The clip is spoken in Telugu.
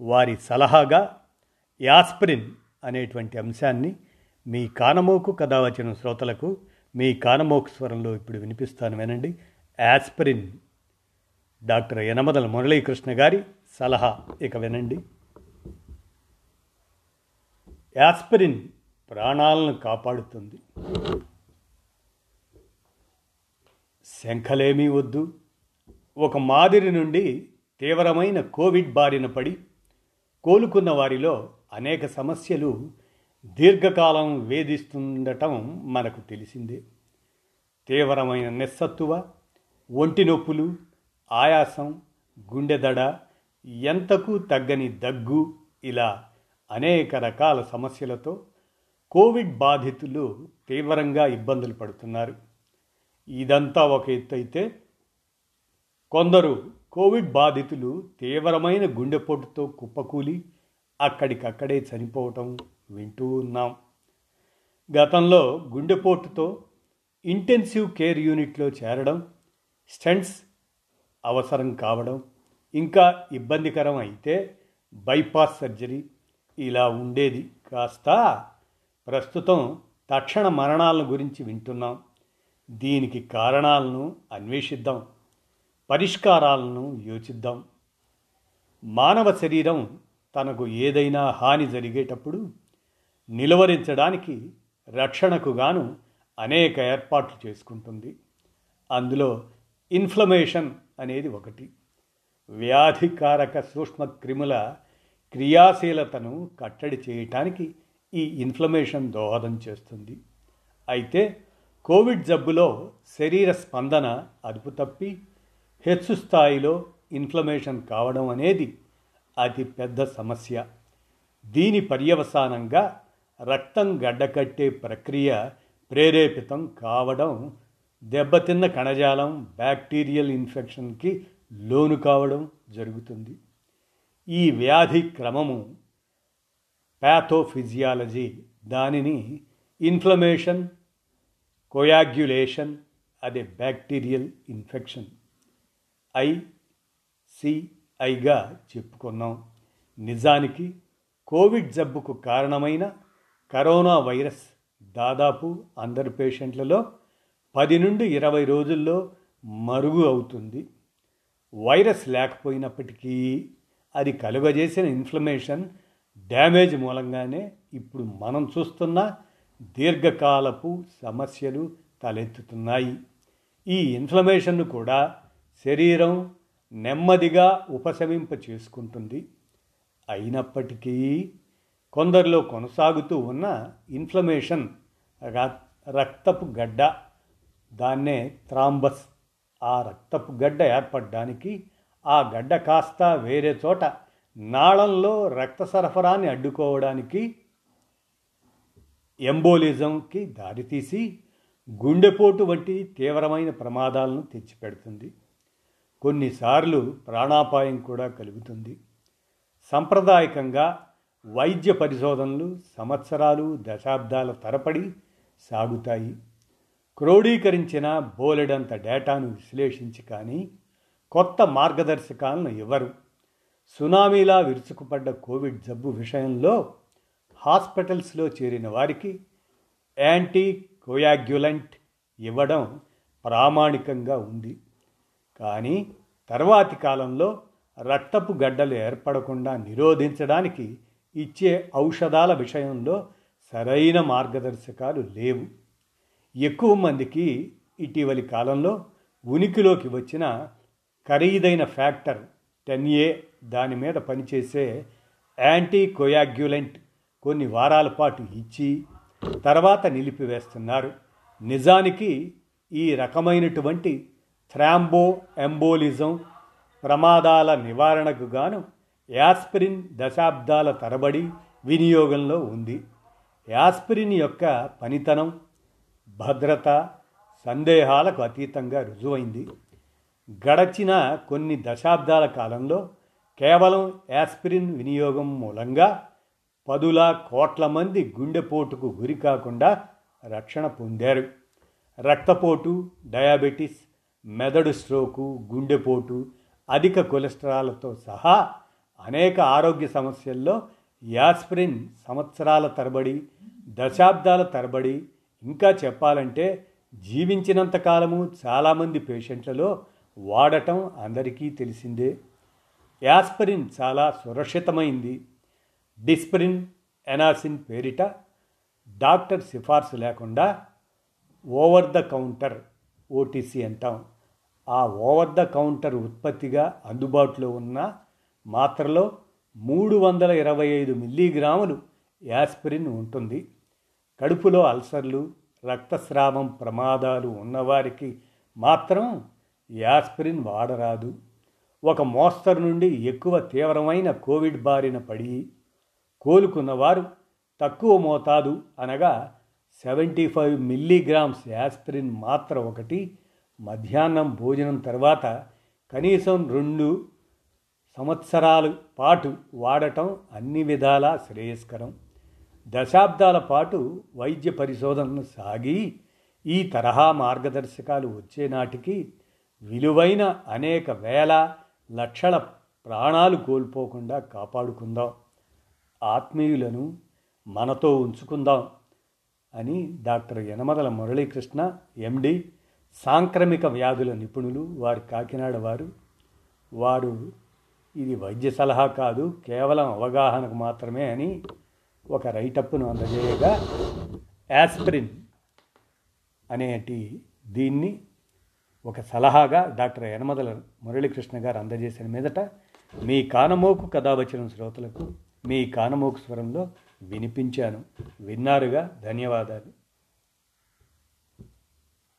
వారి సలహాగా యాస్ప్రిన్ అనేటువంటి అంశాన్ని మీ కానమోకు కథ వచ్చిన శ్రోతలకు మీ కానమోకు స్వరంలో ఇప్పుడు వినిపిస్తాను వినండి. యాస్ప్రిన్. డాక్టర్ యనమదల మురళీకృష్ణ గారి సలహా. ఇక వినండి. యాస్పిరిన్ ప్రాణాలను కాపాడుతుంది. శంఖలేమీ వద్దు. ఒక మాదిరి నుండి తీవ్రమైన కోవిడ్ బారిన పడి కోలుకున్న వారిలో అనేక సమస్యలు దీర్ఘకాలం వేధిస్తుండటం మనకు తెలిసిందే. తీవ్రమైన నిస్సత్తువ ఒంటి నొప్పులు ఆయాసం గుండెదడ ఎంతకు తగ్గని దగ్గు ఇలా అనేక రకాల సమస్యలతో కోవిడ్ బాధితులు తీవ్రంగా ఇబ్బందులు పడుతున్నారు. ఇదంతా ఒక ఎత్తు అయితే కొందరు కోవిడ్ బాధితులు తీవ్రమైన గుండెపోటుతో కుప్పకూలి అక్కడికక్కడే చనిపోవటం వింటూ ఉన్నాం. గతంలో గుండెపోటుతో ఇంటెన్సివ్ కేర్ యూనిట్లో చేరడం స్టెంట్స్ అవసరం కావడం ఇంకా ఇబ్బందికరం అయితే బైపాస్ సర్జరీ ఇలా ఉండేది. కాస్త ప్రస్తుతం తక్షణ మరణాలను గురించి వింటున్నాం. దీనికి కారణాలను అన్వేషిద్దాం. పరిష్కారాలను యోచిద్దాం. మానవ శరీరం తనకు ఏదైనా హాని జరిగేటప్పుడు నిలువరించడానికి రక్షణకు గాను అనేక ఏర్పాట్లు చేసుకుంటుంది. అందులో ఇన్ఫ్లమేషన్ అనేది ఒకటి. వ్యాధికారక సూక్ష్మ క్రిముల క్రియాశీలతను కట్టడి చేయటానికి ఈ ఇన్ఫ్లమేషన్ దోహదం చేస్తుంది. అయితే కోవిడ్ జబ్బులో శరీర స్పందన అదుపు తప్పి హెచ్చు స్థాయిలో ఇన్ఫ్లమేషన్ కావడం అనేది అతి పెద్ద సమస్య. దీని పర్యవసానంగా రక్తం గడ్డకట్టే ప్రక్రియ ప్రేరేపితం కావడం దెబ్బతిన్న కణజాలం బ్యాక్టీరియల్ ఇన్ఫెక్షన్కి లోను కావడం జరుగుతుంది. ఈ వ్యాధి క్రమము ప్యాథోఫిజియాలజీ దానిని ఇన్ఫ్లమేషన్ కొయాగ్యులేషన్ అదే బ్యాక్టీరియల్ ఇన్ఫెక్షన్ ఐసిఐగా చెప్పుకున్నాం. నిజానికి కోవిడ్ జబ్బుకు కారణమైన కరోనా వైరస్ దాదాపు అందరి పేషెంట్లలో పది నుండి ఇరవై రోజుల్లో మరుగు అవుతుంది. వైరస్ లేకపోయినప్పటికీ అది కలుగజేసిన ఇన్ఫ్లమేషన్ డ్యామేజ్ మూలంగానే ఇప్పుడు మనం చూస్తున్న దీర్ఘకాలపు సమస్యలు తలెత్తుతున్నాయి. ఈ ఇన్ఫ్లమేషన్ను కూడా శరీరం నెమ్మదిగా ఉపశమింప చేసుకుంటుంది. అయినప్పటికీ కొందరిలో కొనసాగుతూ ఉన్న ఇన్ఫ్లమేషన్ రక్తపు గడ్డ దాన్నే థ్రాంబస్. ఆ రక్తపు గడ్డ ఏర్పడడానికి ఆ గడ్డ కాస్త వేరే చోట నాళంలో రక్త సరఫరాని అడ్డుకోవడానికి ఎంబోలిజంకి దారితీసి గుండెపోటు వంటి తీవ్రమైన ప్రమాదాలను తెచ్చిపెడుతుంది. కొన్నిసార్లు ప్రాణాపాయం కూడా కలుగుతుంది. సాంప్రదాయకంగా వైద్య పరిశోధనలు సంవత్సరాలు దశాబ్దాల తరపడి సాగుతాయి. క్రోడీకరించిన బోలెడంత డేటాను విశ్లేషించి కానీ కొత్త మార్గదర్శకాలను ఇవ్వరు సునామీలా విరుచుకుపడ్డ కోవిడ్ జబ్బు విషయంలో హాస్పిటల్స్లో చేరిన వారికి యాంటీ కోయాగ్యులెంట్ ఇవ్వడం ప్రామాణికంగా ఉంది. కానీ తర్వాతి కాలంలో రక్తపు గడ్డలు ఏర్పడకుండా నిరోధించడానికి ఇచ్చే ఔషధాల విషయంలో సరైన మార్గదర్శకాలు లేవు. ఎక్కువ మందికి ఇటీవలి కాలంలో ఉనికిలోకి వచ్చిన ఖరీదైన ఫ్యాక్టర్ టెన్ ఏ దాని మీద పనిచేసే యాంటీ కోయాగ్యులెంట్ కొన్ని వారాల పాటు ఇచ్చి తర్వాత నిలిపివేస్తున్నారు. నిజానికి ఈ రకమైనటువంటి థ్రాంబో ఎంబోలిజం ప్రమాదాల నివారణకు గాను యాస్పిరిన్ దశాబ్దాల తరబడి వినియోగంలో ఉంది. యాస్పిరిన్ యొక్క పనితనం భద్రత సందేహాలకు అతీతంగా రుజువైంది. గడచిన కొన్ని దశాబ్దాల కాలంలో కేవలం యాస్పిరిన్ వినియోగం మూలంగా పదుల కోట్ల మంది గుండెపోటుకు గురి కాకుండా రక్షణ పొందారు. రక్తపోటు డయాబెటీస్ మెదడు స్ట్రోకు గుండెపోటు అధిక కొలెస్ట్రాల్తో సహా అనేక ఆరోగ్య సమస్యల్లో యాస్ప్రిన్ సంవత్సరాల తరబడి దశాబ్దాల తరబడి ఇంకా చెప్పాలంటే జీవించినంత కాలము చాలామంది పేషెంట్లలో వాడటం అందరికీ తెలిసిందే. యాస్పరిన్ చాలా సురక్షితమైంది. డిస్ప్రిన్ ఎనాసిన్ పేరిట డాక్టర్ సిఫార్సు లేకుండా ఓవర్ ద కౌంటర్ ఓటీసీ అంటాం. ఆ ఓవర్ ద కౌంటర్ ఉత్పత్తిగా అందుబాటులో ఉన్న మాత్రలో మూడు వందల ఇరవై ఐదు మిల్లీగ్రాములు యాస్పిరిన్ ఉంటుంది. కడుపులో అల్సర్లు రక్తస్రావం ప్రమాదాలు ఉన్నవారికి మాత్రం యాస్పిరిన్ వాడరాదు. ఒక మోస్తరు నుండి ఎక్కువ తీవ్రమైన కోవిడ్ బారిన పడి కోలుకున్నవారు తక్కువ మోతాదు అనగా సెవెంటీ ఫైవ్ మిల్లీగ్రామ్స్ యాస్పిరిన్ మాత్ర ఒకటి మధ్యాహ్నం భోజనం తర్వాత కనీసం రెండు సంవత్సరాల పాటు వాడటం అన్ని విధాలా శ్రేయస్కరం. దశాబ్దాల పాటు వైద్య పరిశోధనలు సాగి ఈ తరహా మార్గదర్శకాలు వచ్చే నాటికి విలువైన అనేక వేల లక్షల ప్రాణాలు కోల్పోకుండా కాపాడుకుందాం. ఆత్మీయులను మనతో ఉంచుకుందాం. అని డాక్టర్ యనమదల మురళీకృష్ణ ఎండి సాంక్రమిక వ్యాధుల నిపుణులు వారి కాకినాడ వారు. వారు ఇది వైద్య సలహా కాదు కేవలం అవగాహనకు మాత్రమే అని ఒక రైటప్ను అందజేయగా యాస్ప్రిన్ అనేటి దీన్ని ఒక సలహాగా డాక్టర్ యనమదల మురళీకృష్ణ గారు అందజేసిన మీదట మీ కానమోకు కథావచనం శ్రోతలకు మీ కానమోకు స్వరంలో వినిపించాను. విన్నారుగా? ధన్యవాదాలు.